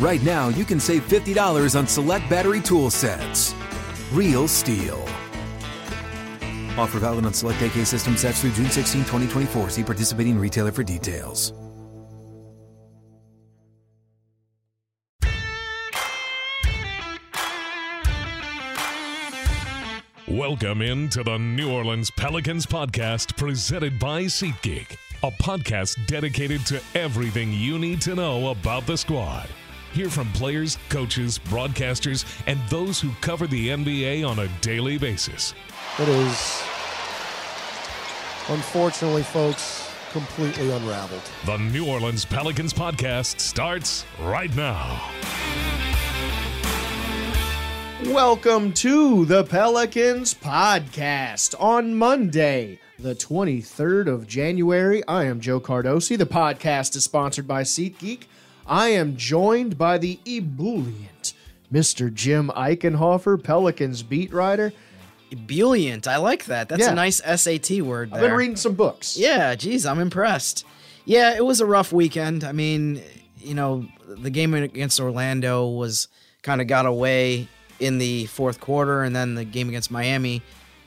right now you can save $50 on select battery tool sets. Real STIHL. Offer valid on select AK system sets through June 16, 2024. See participating retailer for details. Welcome into the New Orleans Pelicans podcast presented by SeatGeek, a podcast dedicated to everything you need to know about the squad. Hear from players, coaches, broadcasters, and those who cover the NBA on a daily basis. It is, unfortunately, folks, completely unraveled. The New Orleans Pelicans podcast starts right now. Welcome to the Pelicans podcast on Monday, the 23rd of January. I am Joe Cardosi. The podcast is sponsored by SeatGeek. I am joined by the ebullient Mr. Jim Eichenhofer, Pelicans beat writer. Ebullient. I like that. That's Yeah. a nice SAT word. I've been reading some books. Yeah, geez, I'm impressed. Yeah, it was a rough weekend. I mean, you know, the game against Orlando was kind of got away in the fourth quarter, and then the game against Miami,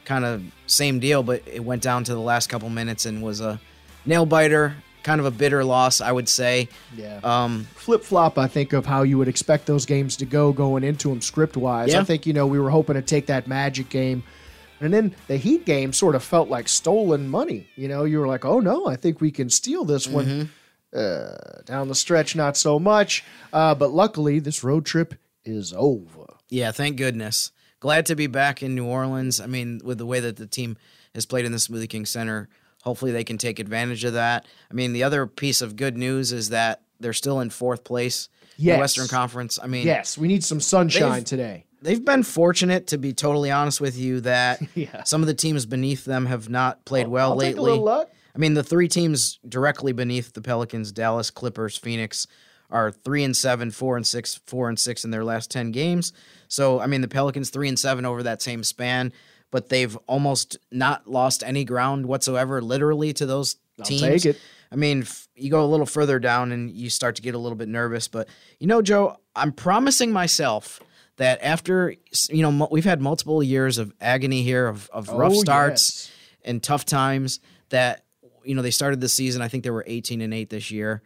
kind of same deal, but it went down to the last couple minutes and was a nail biter. Kind of a bitter loss, I would say. Yeah. Um, flip flop, I think, of how you would expect those games to go going into them script wise. Yeah. I think, you know, we were hoping to take that Magic game. And then the Heat game sort of felt like stolen money. You know, you were like, oh no, I think we can steal this one. Mm-hmm. Uh, down the stretch, not so much. Uh, but luckily, this road trip is over. Yeah, thank goodness. Glad to be back in New Orleans. I mean, with the way that the team has played in the Smoothie King Center, hopefully they can take advantage of that. I mean, the other piece of good news is that they're still in fourth place in the Western Conference. I mean, Yes, we need some sunshine today. they've been fortunate, to be totally honest with you, that Yeah. some of the teams beneath them have not played well I'll take a lately. I mean, the three teams directly beneath the Pelicans, Dallas, Clippers, Phoenix, are three and seven, four and six, four and six in their last ten games. So, I mean, the Pelicans three and seven over that same span, but they've almost not lost any ground whatsoever, literally, to those I'll teams. take it. I mean, f- you go a little further down and you start to get a little bit nervous. But you know, Joe, I'm promising myself that after you know we've had multiple years of agony here of, of oh, rough Oh, starts yes. and tough times that you know they started the season i think they were 18 and 8 this year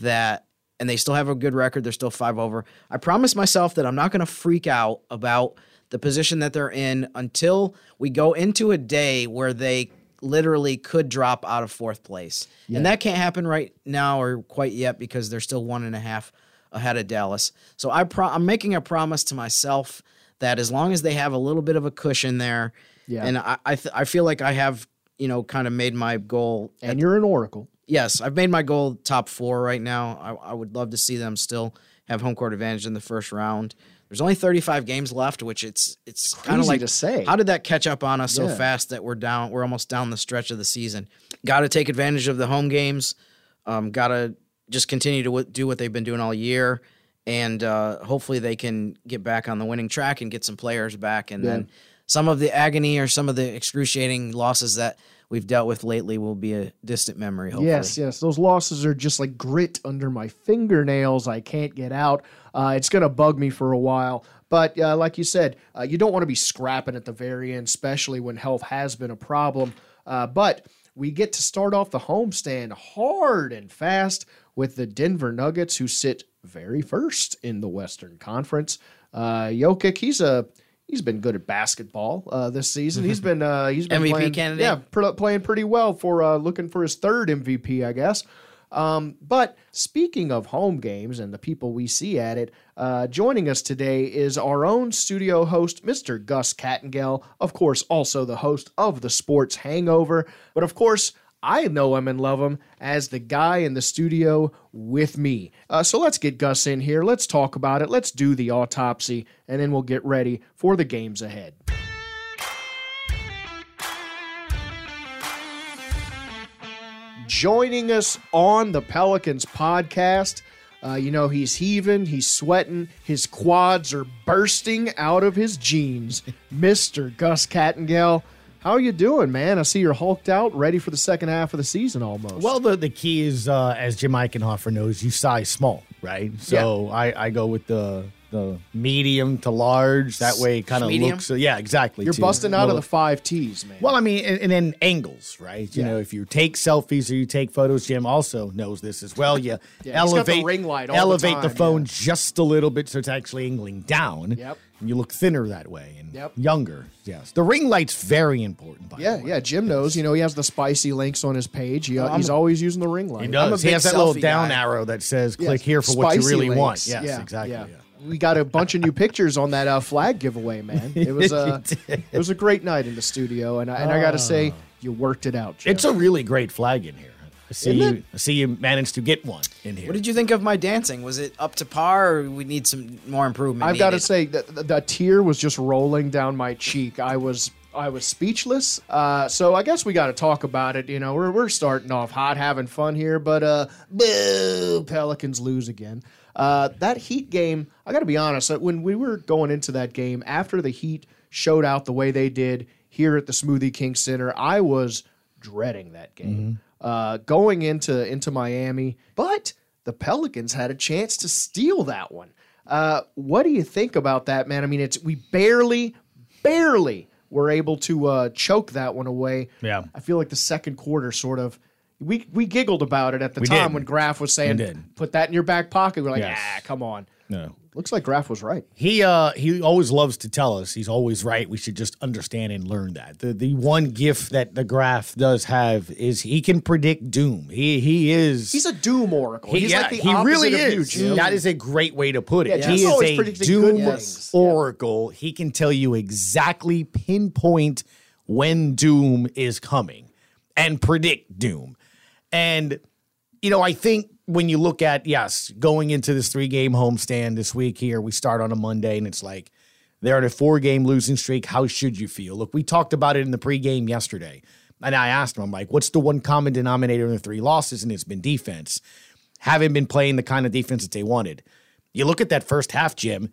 that and they still have a good record they're still 5 over i promise myself that i'm not going to freak out about the position that they're in until we go into a day where they literally could drop out of fourth place and that can't happen right now or quite yet because they're still one and a half ahead of dallas so I pro- i'm making a promise to myself that as long as they have a little bit of a cushion there Yeah. and I I, th- I feel like I have you know kind of made my goal. And you're an oracle. yes, I've made my goal top four right now. I, I would love to see them still have home court advantage in the first round. There's only 35 games left, which it's it's kind of like to say. How did that catch up on us so fast that we're down? We're almost down the stretch of the season. Got to take advantage of the home games. Um, Got to just continue to w- do what they've been doing all year, and uh, hopefully they can get back on the winning track and get some players back, and then some of the agony or some of the excruciating losses that we've dealt with lately will be a distant memory. Hopefully. Yes, yes. Those losses are just like grit under my fingernails. I can't get out. Uh, it's going to bug me for a while. But uh, like you said, uh, you don't want to be scrapping at the very end, especially when health has been a problem. Uh, but we get to start off the homestand hard and fast with the Denver Nuggets, who sit very first in the Western Conference. Uh, Jokic, he's a he's been good at basketball uh, this season. He's been uh, he's been MVP playing, candidate? Yeah, pr- playing pretty well for uh, looking for his third MVP, I guess. Um, but speaking of home games and the people we see at it, uh, joining us today is our own studio host, Mr. Gus Kattengell. Of course, also the host of the Sports Hangover. But of course, I know him and love him as the guy in the studio with me. Uh, so let's get Gus in here. Let's talk about it. Let's do the autopsy, and then we'll get ready for the games ahead. Joining us on the Pelicans podcast. Uh, you know, he's heaving, he's sweating, his quads are bursting out of his jeans. Mr. Gus Kattengell. How are you doing, man? I see you're hulked out, ready for the second half of the season almost. Well, the, the key is, uh, as Jim Eichenhofer knows, you size small, right? So I, I go with the the medium to large. That way, it kind of looks. yeah, exactly. you're to busting out of the five T's, man. Well, I mean, and, and then angles, right? You Yeah. know, if you take selfies or you take photos, Jim also knows this as well. You he's got the elevate ring light all the elevate the time, phone yeah. just a little bit so it's actually angling down. Yep. You look thinner that way and Yep. younger. Yes, the ring light's very important. By yeah, the way. yeah. Jim knows. You know, he has the spicy links on his page. He, I'm he's a- always using the ring light. He does. He has that little down guy. arrow that says "click here for what you spicy really want." Yes, Yeah, exactly. yeah. yeah. We got a bunch of new pictures on that uh, flag giveaway, man. It was uh, You it was a great night in the studio, and I, and I got to say, you worked it out. Jim. It's a really great flag in here. I see you. I see you managed to get one in here. What did you think of my dancing? Was it up to par, or we need some more improvement? I've got to say that the, the tear was just rolling down my cheek. I was I was speechless. Uh, so I guess we got to talk about it. You know, we're we're starting off hot, having fun here, but uh, boo, Pelicans lose again. Uh, that Heat game, I got to be honest. uh, When we were going into that game, after the Heat showed out the way they did here at the Smoothie King Center, I was dreading that game. Uh, going into into Miami, but the Pelicans had a chance to steal that one. Uh, what do you think about that, man? I mean, it's we barely, barely were able to uh, choke that one away. Yeah. I feel like the second quarter sort of. We, we giggled about it at the We time did. when Graf was saying, "Put that in your back pocket." We're like, Yes. "Ah, come on." No. Looks like Graf was right. He uh he always loves to tell us he's always right. We should just understand and learn that. The the one gift that the Graf does have is he can predict doom. He he is He's a doom oracle. he, He's yeah, like the he really you, is. Jim. that is a great way to put it. Yeah, he is a doom oracle. He can tell you exactly pinpoint when doom is coming and predict doom. And you know, I think when you look at yes, going into this three game homestand this week here, we start on a Monday and it's like they're at a four game losing streak. How should you feel? Look, we talked about it in the pregame yesterday. And I asked him, I'm like, what's the one common denominator in the three losses? And it's been defense. Haven't been playing the kind of defense that they wanted. You look at that first half, Jim.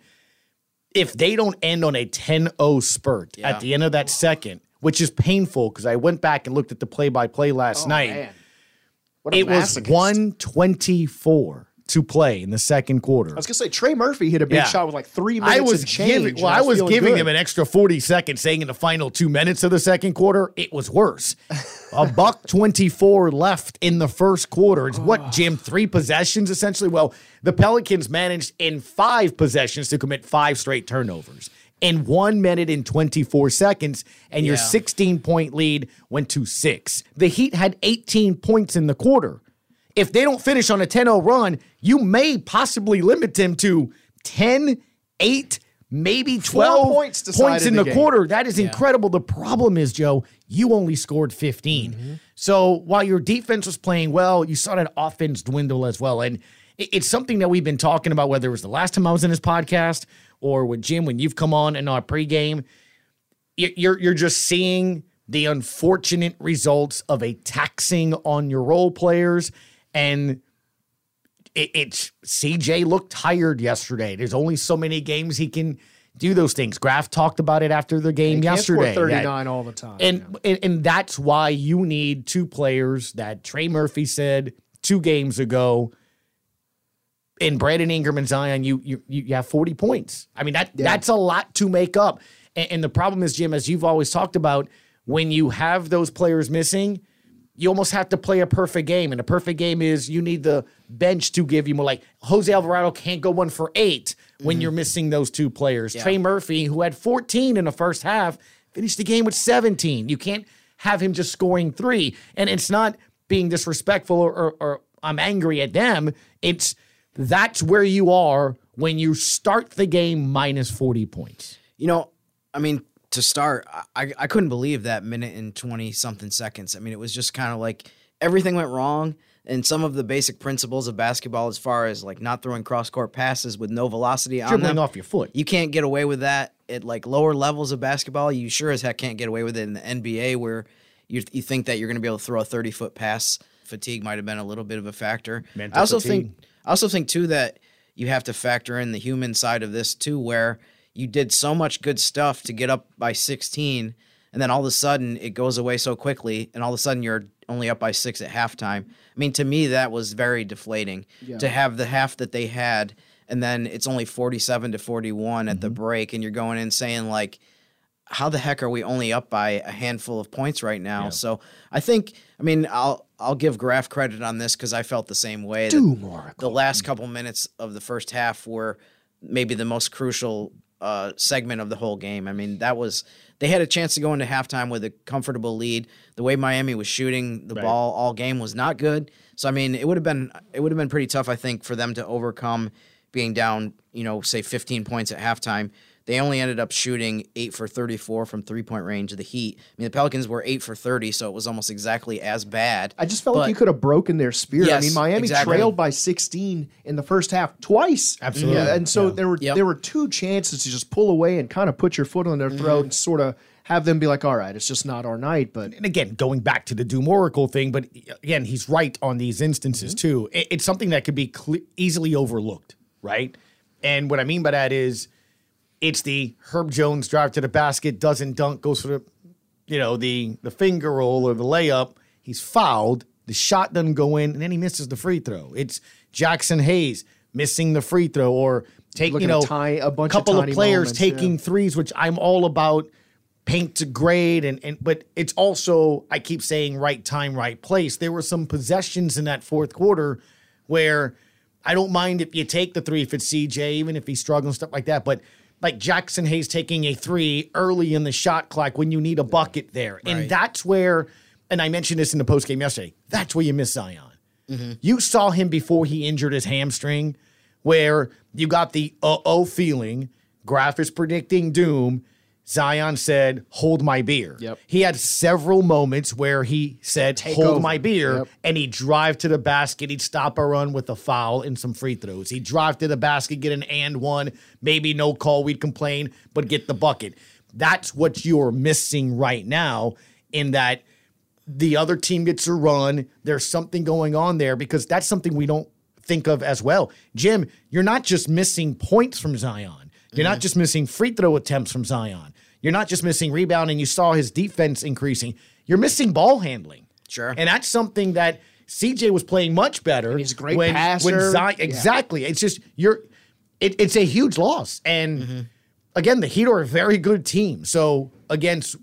If they don't end on a 10 0 spurt Yeah. at the end of that second, which is painful because I went back and looked at the play by play last Oh, night man. What it was masochist. 124 to play in the second quarter. I was gonna say Trey Murphy hit a big Yeah. shot with like three minutes. I was giving well, I was feeling giving good. them an extra 40 seconds saying in the final 2 minutes of the second quarter, it was worse. a buck 24 left in the first quarter. It's what Jim, 3 possessions essentially. Well, the Pelicans managed in 5 possessions to commit 5 straight turnovers. In 1 minute and 24 seconds and your Yeah. 16 point lead went to 6. The Heat had 18 points in the quarter if they don't finish on a 10-0 run, you may possibly limit them to 10, 8, maybe 12 points points, in the the, quarter. That is incredible. The problem is, Joe, you only scored 15. Mm-hmm. So while your defense was playing well, you saw that offense dwindle as well. And it's something that we've been talking about, whether it was the last time I was in this podcast or with Jim when you've come on in our pregame you're you're just seeing the unfortunate results of a taxing on your role players and it, it's CJ looked tired yesterday. There's only so many games he can do those things. Graf talked about it after the game yesterday. that- 39 all the time. and, and and that's why you need two players that Trey Murphy said two games ago. In Brandon Ingram and Zion, you you you have 40 points. I mean that that's a lot to make up. And, and the problem is, Jim, as you've always talked about, when you have those players missing, you almost have to play a perfect game. And a perfect game is you need the bench to give you more. Like Jose Alvarado can't go one for eight when mm-hmm. you're missing those two players. Trey Murphy, who had 14 in the first half, finished the game with 17. You can't have him just scoring three. And it's not being disrespectful or, or, or I'm angry at them. It's that's where you are when you start the game minus 40 points. You know, I mean, to start, I, I couldn't believe that minute and 20 something seconds. I mean, it was just kind of like everything went wrong. And some of the basic principles of basketball, as far as like not throwing cross court passes with no velocity on Dribbling them, off your foot. you can't get away with that at like lower levels of basketball. You sure as heck can't get away with it in the NBA where you, you think that you're going to be able to throw a 30 foot pass. Fatigue might have been a little bit of a factor. Mental I also fatigue. think I also think too that you have to factor in the human side of this too, where you did so much good stuff to get up by 16, and then all of a sudden it goes away so quickly, and all of a sudden you're only up by six at halftime. I mean, to me that was very deflating to have the half that they had, and then it's only 47 to 41 at the mm-hmm. break, and you're going in saying like how the heck are we only up by a handful of points right now? So I think, I mean, I'll I'll give Graf credit on this because I felt the same way. Doom Oracle. The last couple minutes of the first half were maybe the most crucial uh, segment of the whole game. I mean, that was they had a chance to go into halftime with a comfortable lead. The way Miami was shooting the ball all game was not good. So I mean, it would have been it would have been pretty tough, I think, for them to overcome being down, you know, say 15 points at halftime. They only ended up shooting eight for 34 from three point range of the Heat. I mean, the Pelicans were eight for 30, so it was almost exactly as bad. I just felt like you could have broken their spirit. I Yes, mean, Miami exactly. trailed by 16 in the first half twice. Absolutely. Yeah, and so Yeah. there were Yep. there were two chances to just pull away and kind of put your foot on their Mm-hmm. throat and sort of have them be like, "All right, it's just not our night." But and again, going back to the Doom Oracle thing, but again, he's right on these instances too. It- it's something that could be cle easily overlooked, right? And what I mean by that is, it's the Herb Jones drive to the basket, doesn't dunk, goes for the, you know, the the finger roll or the layup. He's fouled. The shot doesn't go in, and then he misses the free throw. It's Jaxson Hayes missing the free throw, or take Looking you know ti- a bunch couple of, tiny players moments, taking yeah. threes, which I'm all about paint to grade and and but it's also I keep saying right time, right place. There were some possessions in that fourth quarter where I don't mind if you take the three if it's CJ, even if he's struggling, stuff like that. But like Jaxson Hayes taking a three early in the shot clock when you need a bucket there. And that's where, and I mentioned this in the post game yesterday, that's where you miss Zion. You saw him before he injured his hamstring, where you got the uh oh feeling. Graf is predicting doom. Zion said, Hold my beer. Yep. He had several moments where he said, Take Hold over. my beer. Yep. And he'd drive to the basket. He'd stop a run with a foul and some free throws. He'd drive to the basket, get an and one, maybe no call. We'd complain, but get the bucket. That's what you're missing right now in that the other team gets a run. There's something going on there because that's something we don't think of as well. Jim, you're not just missing points from Zion. You're not just missing free throw attempts from Zion. You're not just missing rebound, and You saw his defense increasing. You're missing ball handling. Sure. And that's something that CJ was playing much better. he's a great when, passer. When Zion, Yeah. exactly. It's just you're. It, it's a huge loss, and Mm-hmm. again, the Heat are a very good team. So against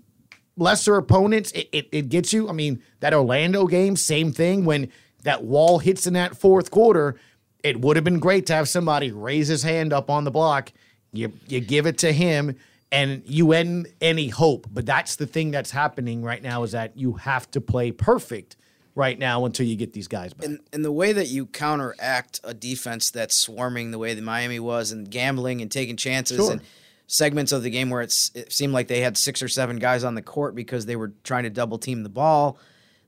lesser opponents, it, it, it gets you. I mean, that Orlando game, same thing. When that wall hits in that fourth quarter, it would have been great to have somebody raise his hand up on the block. You you give it to him, and you end any hope. But that's the thing that's happening right now is that you have to play perfect right now until you get these guys back. and, and the way that you counteract a defense that's swarming the way that Miami was and gambling and taking chances Sure. and segments of the game where it's it seemed like they had six or seven guys on the court because they were trying to double team the ball.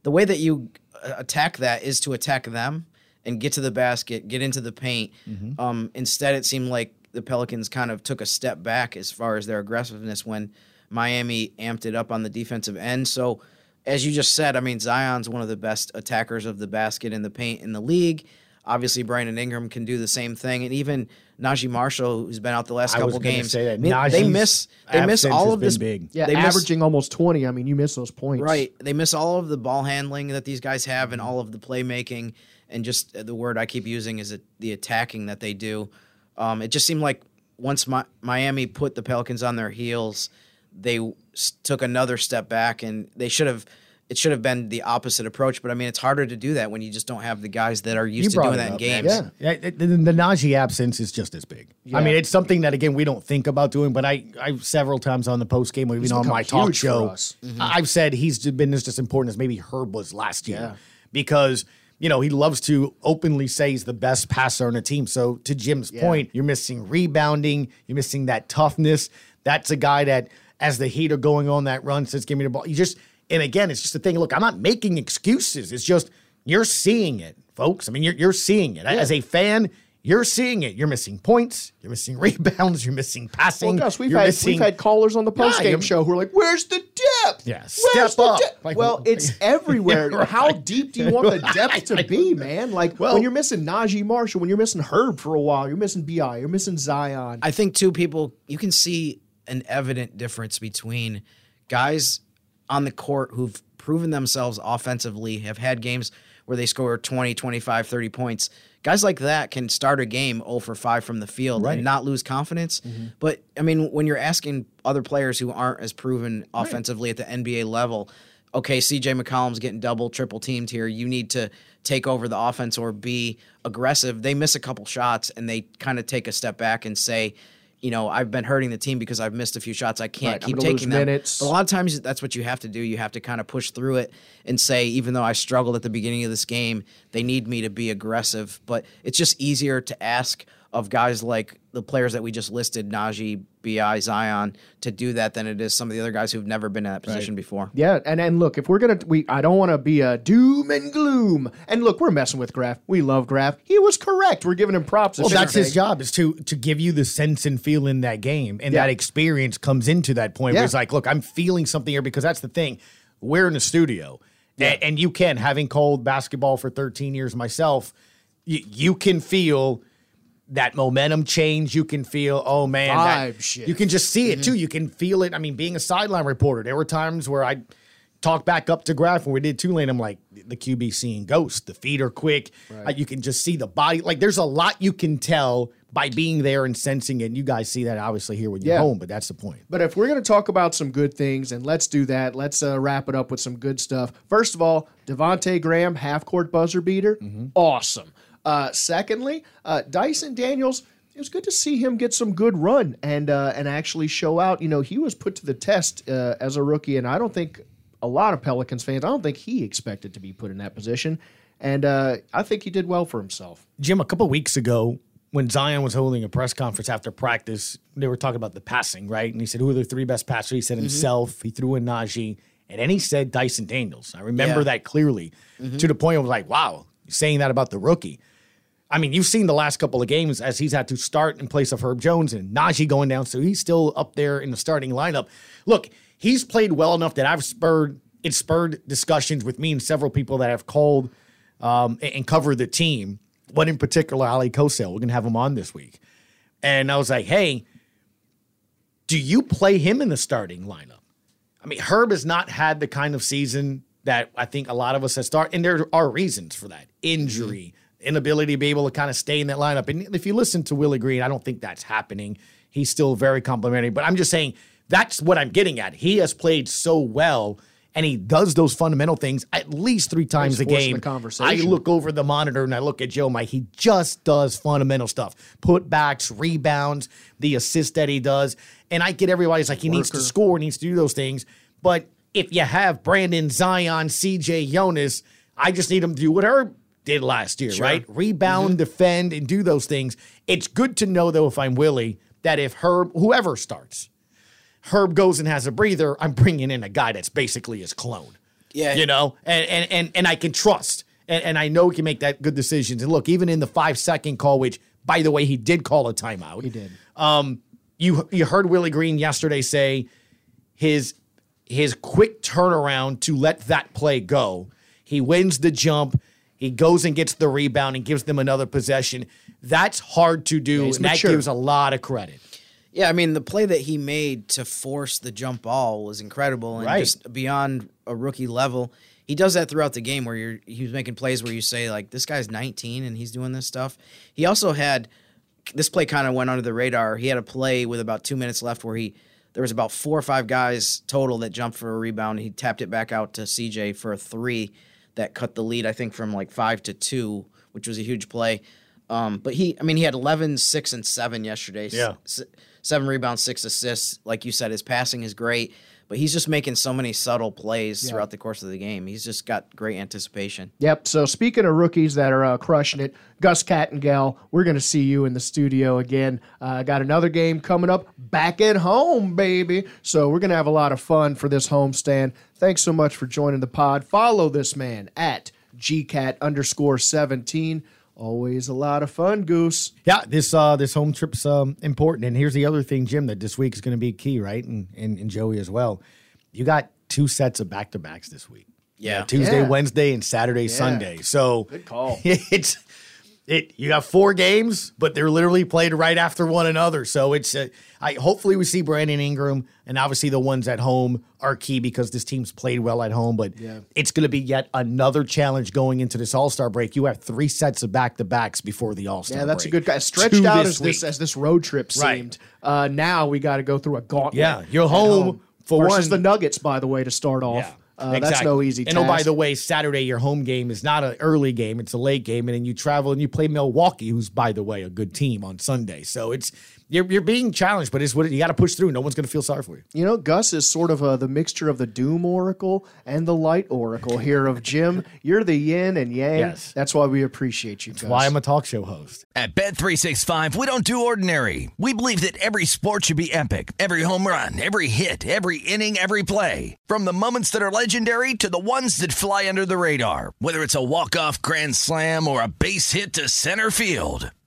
The way that you uh, attack that is to attack them and get to the basket, get into the paint. Um, instead, it seemed like the Pelicans kind of took a step back as far as their aggressiveness when Miami amped it up on the defensive end. So, as you just said, I mean, Zion's one of the best attackers of the basket in the paint in the league. Obviously, Brandon Ingram can do the same thing, and even Naji Marshall, who's been out the last I couple gonna games, say that. I mean, they miss they miss all of this. big. yeah, they miss- averaging almost 20. I mean, you miss those points. Right. They miss all of the ball handling that these guys have and all of the playmaking and just uh, the word I keep using is it, the attacking that they do. Um, it just seemed like once Mi- Miami put the Pelicans on their heels, they s- took another step back and they should have it should have been the opposite approach. But I mean, it's harder to do that when you just don't have the guys that are used to doing it that in games. man. Yeah, Yeah, the, the Naji absence is just as big. I mean, it's something that again we don't think about doing. But I, I several times on the post game, or even on become my talk huge for show, us. I- I've said he's been just as important as maybe Herb was last year because. You know, he loves to openly say he's the best passer on a team. So, to Jim's point, you're missing rebounding, you're missing that toughness. That's a guy that, as the Heat are going on that run, says, Give me the ball. You just, and again, it's just a thing. Look, I'm not making excuses. It's just, you're seeing it, folks. I mean, you're, you're seeing it. As a fan, you're seeing it. You're missing points. You're missing rebounds. You're missing passing. Well, Gus, we've you're had missing, we've had callers on the post game you're- show who are like, "Where's the depth? Yeah, step the up." depth?" Like- well, it's everywhere. Right. How deep do you want the depth to be, man? Like Well- when you're missing Naji Marshall, when you're missing Herb for a while, you're missing Bi, you're missing Zion. I think too, people you can see an evident difference between guys on the court who've proven themselves offensively, have had games where they score 20, 25, 30 points. Guys like that can start a game 0 for 5 from the field and not lose confidence. Mm-hmm. But I mean, when you're asking other players who aren't as proven offensively at the NBA level, okay, CJ McCollum's getting double, triple teamed here. You need to take over the offense or be aggressive. They miss a couple shots and they kind of take a step back and say, you know, I've been hurting the team because I've missed a few shots. I can't Right, keep taking them. minutes. But a lot of times that's what you have to do. You have to kind of push through it and say, even though I struggled at the beginning of this game, they need me to be aggressive. But it's just easier to ask of guys like the players that we just listed, Naji, Bi, Zion, to do that than it is some of the other guys who've never been in that position before. Yeah, and and look, if we're gonna, we I don't want to be a doom and gloom. And look, we're messing with Graf. We love Graf. He was correct. We're giving him props. Well, that's his job is to to give you the sense and feel in that game, and that experience comes into that point Yeah. where it's like, look, I'm feeling something here because that's the thing. We're in the studio, a- and, you can, having called basketball for 13 years myself, you, you can feel that momentum change. You can feel, oh man, that- you can just see it too. You can feel it. I mean, being a sideline reporter, there were times where I talk back up to Graf when we did Tulane. I'm like, the QB seeing ghosts. The feet are quick. Uh, you can just see the body. Like, there's a lot you can tell by being there and sensing it. And you guys see that obviously here when you're Yeah. home, but that's the point. But if we're going to talk about some good things, and let's do that, let's uh, wrap it up with some good stuff. First of all, Devonte Graham half court buzzer beater, awesome. Uh, secondly, uh, Dyson Daniels. It was good to see him get some good run and uh, and actually show out. You know, he was put to the test uh, as a rookie, and I don't think a lot of Pelicans fans. I don't think he expected to be put in that position, and uh, I think he did well for himself. Jim, a couple weeks ago, when Zion was holding a press conference after practice, they were talking about the passing, right? And he said, Who are the three best passers? He said himself, he threw in Naji, and then he said Dyson Daniels. I remember Yeah. that clearly to the point I was like, Wow, you're saying that about the rookie. I mean, you've seen the last couple of games as he's had to start in place of Herb Jones and Naji going down, so he's still up there in the starting lineup. Look, he's played well enough that I've spurred it spurred discussions with me and several people that have called um, and, covered the team. One in particular, Ali Kosel. We're gonna have him on this week, and I was like, hey, do you play him in the starting lineup? I mean, Herb has not had the kind of season that I think a lot of us have started, and there are reasons for that: injury, inability to be able to kind of stay in that lineup. And if you listen to Willie Green, I don't think that's happening. He's still very complimentary, but I'm just saying that's what I'm getting at. He has played so well. And he does those fundamental things at least three times a game. I look over the monitor and I look at Joe Mike. He just does fundamental stuff, putbacks, rebounds, the assist that he does. And I get everybody's like he needs to score, needs to do those things. But if you have Brandon Zion, CJ Jonas, I just need him to do what Herb did last year, right? Rebound, defend, and do those things. It's good to know though, if I'm Willie, that if Herb, whoever starts, Herb goes and has a breather, I'm bringing in a guy that's basically his clone Yeah. you know, and and and, and I can trust, and, and I know he can make that good decisions. And look, even in the five second call, which by the way he did call a timeout, he did. Um, you you heard Willie Green yesterday say his his quick turnaround to let that play go. He wins the jump. He goes and gets the rebound and gives them another possession. That's hard to do, he's and that gives a lot of credit. Yeah, I mean the play that he made to force the jump ball was incredible and Right. just beyond a rookie level. He does that throughout the game where you're he was making plays where you say like this guy's 19 and he's doing this stuff. He also had this play kind of went under the radar. He had a play with about 2 minutes left where he there was about four or five guys total that jumped for a rebound. He tapped it back out to CJ for a three that cut the lead, I think, from like five to two, which was a huge play. Um, but he, I mean, he had 11, 6, and 7 yesterday. Yeah. S- seven rebounds, six assists. Like you said, his passing is great, but he's just making so many subtle plays throughout the course of the game. He's just got great anticipation. Yep. So speaking of rookies that are uh, crushing it, Gus Kattengell, we're going to see you in the studio again. Uh, got another game coming up back at home, baby. So we're going to have a lot of fun for this homestand. Thanks so much for joining the pod. Follow this man at gcat underscore 17. Always a lot of fun, Goose. Yeah, this uh this home trip's um important. And here's the other thing, Jim, that this week is going to be key, right? And, and and Joey as well. You got two sets of back to backs this week. Yeah. Tuesday, Yeah. Wednesday, and Saturday, Sunday. So Good call. It's it. You have four games, but they're literally played right after one another. So it's. Uh, I hopefully we see Brandon Ingram, and obviously the ones at home are key because this team's played well at home. But it's going to be yet another challenge going into this All Star break. You have three sets of back to backs before the All Star. Yeah, that's a good guy. Stretched Two out this as this as this road trip Right. seemed. Uh, now we got to go through a gauntlet. Yeah, you're at home for versus one- the Nuggets, by the way, to start off. Yeah, Uh, That's no easy And task. oh, by the way, Saturday your home game is not an early game; it's a late game, and then you travel and you play Milwaukee, who's by the way a good team on Sunday. So it's you're, you're being challenged, but it's what you got to push through. No one's going to feel sorry for you. You know, Gus is sort of uh, the mixture of the Doom Oracle and the Light Oracle here of Jim. You're the yin and yang. Yes. That's why we appreciate you, Gus. Why I'm a talk show host. At Bet365, we don't do ordinary. We believe that every sport should be epic. Every home run, every hit, every inning, every play. From the moments that are legendary to the ones that fly under the radar. Whether it's a walk-off grand slam or a base hit to center field.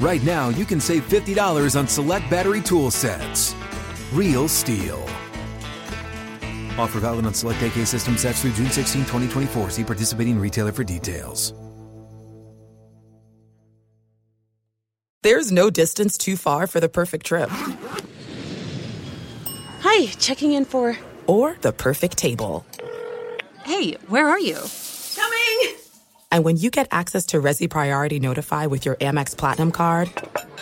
right now you can save $50 on select battery tool sets. Real STIHL. Offer valid on select AK system sets through June 16, 2024. See participating retailer for details. There's no distance too far for the perfect trip Hi, checking in for. or the perfect table. Hey, where are you? Coming! And when you get access to Resy Priority Notify with your Amex Platinum card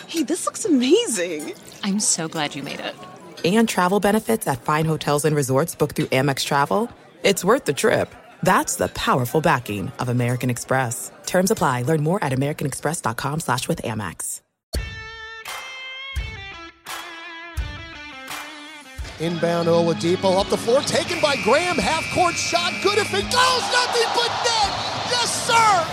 Hey, this looks amazing! I'm so glad you made it. and travel benefits at fine hotels and resorts booked through Amex Travel, it's worth the trip. That's the powerful backing of American Express. Terms apply. Learn more at americanexpress.com slash with Amex. Inbound Oladipo up the floor, taken by Graham. Half court shot, good if it goes. Nothing but net. Sir.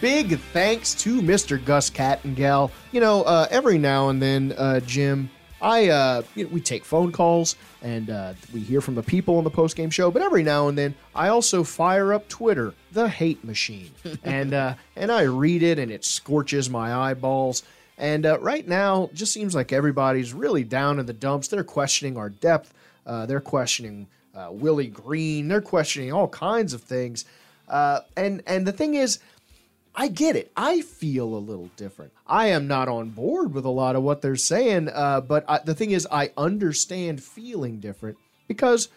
Big thanks to Mr. Gus Kattengell. You know, uh, every now and then, uh, Jim, I uh, you know, we take phone calls and uh, we hear from the people on the post game show. But every now and then, I also fire up Twitter, the hate machine, and uh, and I read it, and it scorches my eyeballs. And uh, right now, just seems like everybody's really down in the dumps. They're questioning our depth. Uh, they're questioning uh, Willie Green. They're questioning all kinds of things. Uh, and and the thing is, I get it. I feel a little different. I am not on board with a lot of what they're saying, uh, but I, the thing is, I understand feeling different because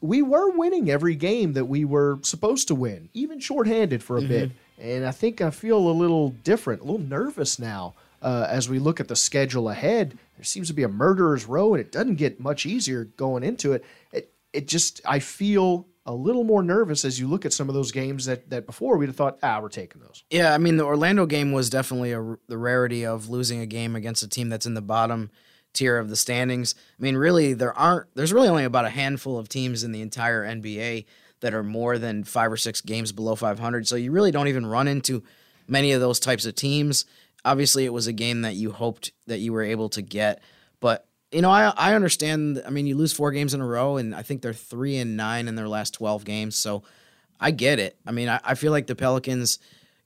we were winning every game that we were supposed to win, even shorthanded for a bit. And I think I feel a little different, a little nervous now uh, as we look at the schedule ahead. There seems to be a murderer's row, and it doesn't get much easier going into it. It, just, I feel a little more nervous as you look at some of those games that, that before we'd have thought, ah, we're taking those. Yeah, I mean the Orlando game was definitely a, the rarity of losing a game against a team that's in the bottom tier of the standings. I mean, really, there aren't. There's really only about a handful of teams in the entire NBA that are more than five or six games below 500. So you really don't even run into many of those types of teams. Obviously, it was a game that you hoped that you were able to get, but you know, I I understand. I mean, you lose four games in a row, and I think they're three and nine in their last 12 games. So I get it. I mean, I, I feel like the Pelicans,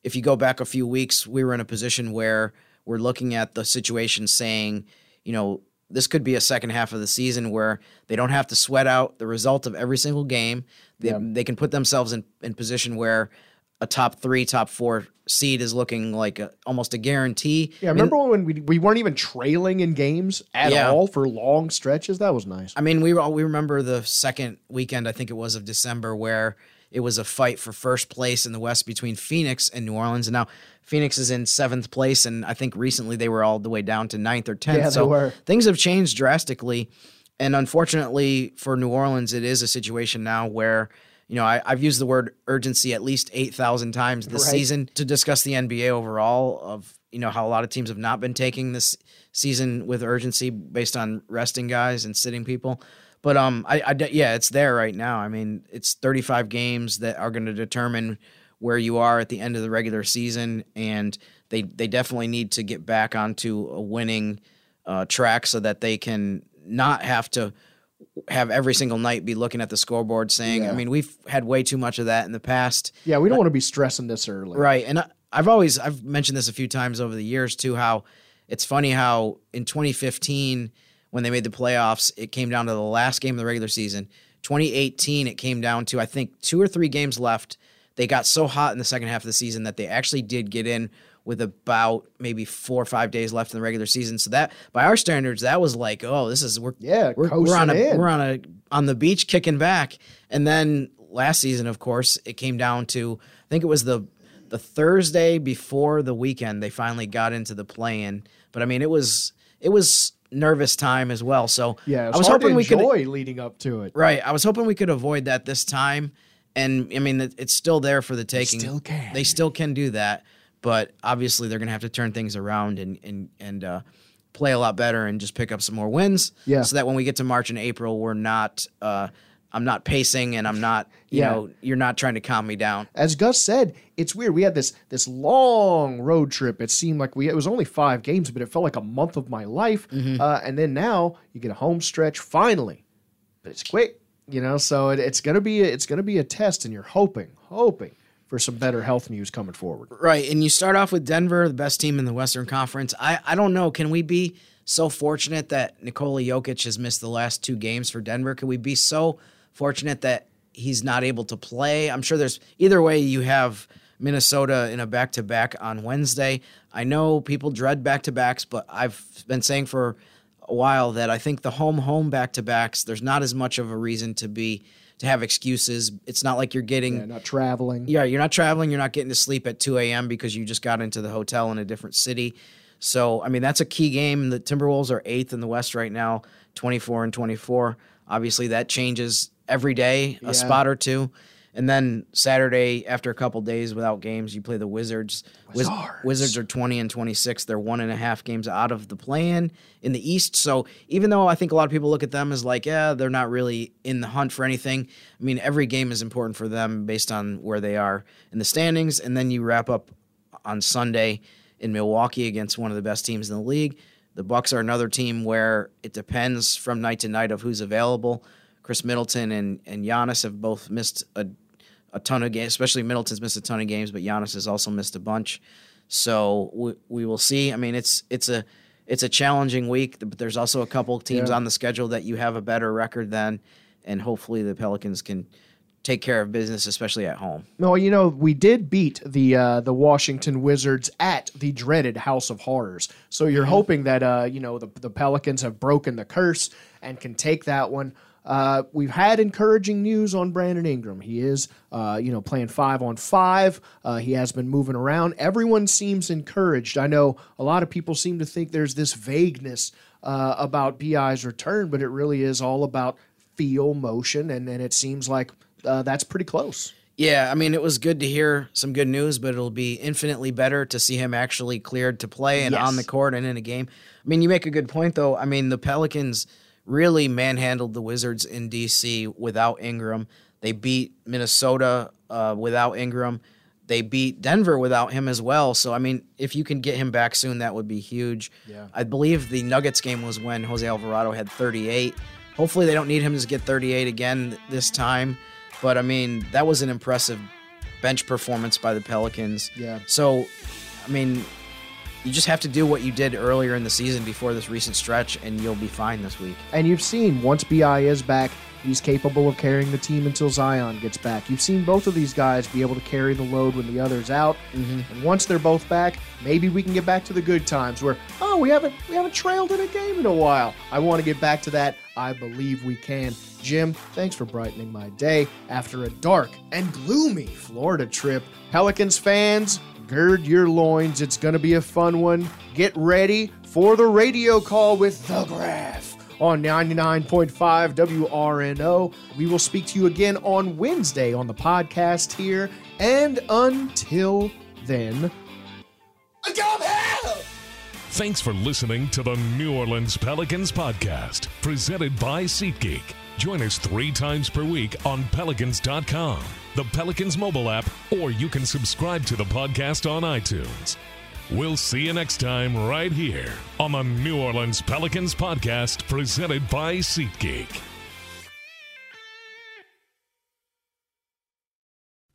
if you go back a few weeks, we were in a position where we're looking at the situation saying, you know, this could be a second half of the season where they don't have to sweat out the result of every single game. They, Yeah. they can put themselves in, in position where a top three, top four seed is looking like a, almost a guarantee. Yeah, I mean, remember when we, we weren't even trailing in games at Yeah. all for long stretches? That was nice. I mean, we all we remember the second weekend, I think it was of December, where it was a fight for first place in the West between Phoenix and New Orleans. And now Phoenix is in seventh place, and I think recently they were all the way down to ninth or tenth. Yeah, they were. things have changed drastically. And unfortunately for New Orleans, it is a situation now where, you know, I, I've used the word urgency at least 8,000 times this Right. season to discuss the NBA overall of, you know, how a lot of teams have not been taking this season with urgency based on resting guys and sitting people. But um, I, I yeah, it's there right now. I mean, it's 35 games that are going to determine where you are at the end of the regular season, and they they definitely need to get back onto a winning uh, track so that they can not have to have every single night be looking at the scoreboard saying, I mean, we've had way too much of that in the past. Yeah, we don't want to be stressing this early. Right. And I, I've always I've mentioned this a few times over the years too how it's funny how in 2015 when they made the playoffs it came down to the last game of the regular season. 2018 it came down to I think two or three games left. They got so hot in the second half of the season that they actually did get in with about maybe four or five days left in the regular season. So that by our standards, that was like, oh, this is we're Yeah, we're, we're on a in. we're on a on the beach kicking back. And then last season, of course, it came down to I think it was the the Thursday before the weekend they finally got into the play-in. But I mean, it was it was nervous time as well. So Yeah, was, I was hoping we could leading up to it. right. I was hoping we could avoid that this time. And I mean, it's still there for the taking. still can. They still can do that. But obviously, they're going to have to turn things around and and and uh, play a lot better and just pick up some more wins. Yeah. So that when we get to March and April, we're not. Uh, I'm not pacing, and I'm not. You Yeah. know, you're not trying to calm me down. As Gus said, it's weird. We had this this long road trip. It seemed like we it was only five games, but it felt like a month of my life. Mm-hmm. Uh, and then now you get a home stretch finally, but it's quick. You know, so it, it's gonna be it's gonna be a test, and you're hoping hoping for some better health news coming forward. Right. And you start off with Denver, the best team in the Western Conference. I, I don't know. Can we be so fortunate that Nikola Jokic has missed the last two games for Denver? Can we be so fortunate that he's not able to play? I'm sure there's either way you have Minnesota in a back to back on Wednesday. I know people dread back to backs, but I've been saying for a while that I think the home home back to backs, there's not as much of a reason to be to have excuses. It's not like you're getting Yeah, not traveling. yeah, you're not traveling. You're not getting to sleep at 2 a.m. because you just got into the hotel in a different city. So, I mean, that's a key game. The Timberwolves are eighth in the West right now, 24 and 24. Obviously, that changes every day, a Yeah. spot or two. And then Saturday, after a couple days without games, you play the Wizards. Wiz- Wizards. Wizards are 20 and 26. They're one and a half games out of the plan in the East. So even though I think a lot of people look at them as like, yeah, they're not really in the hunt for anything, I mean, every game is important for them based on where they are in the standings. And then you wrap up on Sunday in Milwaukee against one of the best teams in the league. The Bucks are another team where it depends from night to night of who's available. Khris Middleton and, and Giannis have both missed a a ton of games, especially Middleton's missed a ton of games, but Giannis has also missed a bunch. So we, we will see. I mean, it's it's a it's a challenging week, but there's also a couple teams Yeah. on the schedule that you have a better record than, and hopefully the Pelicans can take care of business, especially at home. Well, you know we did beat the uh, the Washington Wizards at the dreaded House of Horrors. So you're hoping that uh, you know the the Pelicans have broken the curse and can take that one. Uh, we've had encouraging news on Brandon Ingram. He is, uh, you know, playing five on five. Uh, he has been moving around. Everyone seems encouraged. I know a lot of people seem to think there's this vagueness uh, about Bi's return, but it really is all about feel, motion, and and it seems like uh, that's pretty close. Yeah, I mean, it was good to hear some good news, but it'll be infinitely better to see him actually cleared to play and Yes. on the court and in a game. I mean, you make a good point, though. I mean, the Pelicans really manhandled the Wizards in D.C. without Ingram. They beat Minnesota uh, without Ingram. They beat Denver without him as well. So, I mean, if you can get him back soon, that would be huge. Yeah. I believe the Nuggets game was when Jose Alvarado had 38. Hopefully, they don't need him to get 38 again this time. But I mean, that was an impressive bench performance by the Pelicans. Yeah. So, I mean, you just have to do what you did earlier in the season before this recent stretch, and you'll be fine this week. And you've seen once BI is back, he's capable of carrying the team until Zion gets back. You've seen both of these guys be able to carry the load when the other's out. Mm-hmm. And once they're both back, maybe we can get back to the good times where oh we haven't we haven't trailed in a game in a while. I want to get back to that. I believe we can. Jim, thanks for brightening my day after a dark and gloomy Florida trip. Pelicans fans, gird your loins. It's going to be a fun one. Get ready for the radio call with The Graf on 99.5 WRNO. We will speak to you again on Wednesday on the podcast here. And until then, Thanks for listening to the New Orleans Pelicans podcast, presented by SeatGeek. Join us three times per week on pelicans.com, the Pelicans mobile app, or you can subscribe to the podcast on iTunes. We'll see you next time right here on the New Orleans Pelicans podcast, presented by SeatGeek.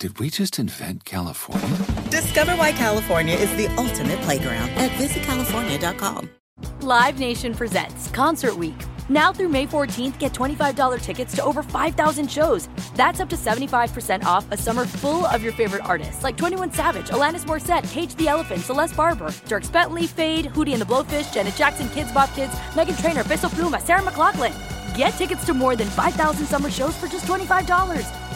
Did we just invent California? Discover why California is the ultimate playground at visitcalifornia.com. Live Nation presents Concert Week. Now through May 14th, get $25 tickets to over 5,000 shows. That's up to 75% off a summer full of your favorite artists like 21 Savage, Alanis Morissette, Cage the Elephant, Celeste Barber, Dierks Bentley, Feid, Hootie and the Blowfish, Janet Jackson, Kidz Bop Kids, Meghan Trainor, Peso Pluma, Sarah McLachlan. Get tickets to more than 5,000 summer shows for just $25.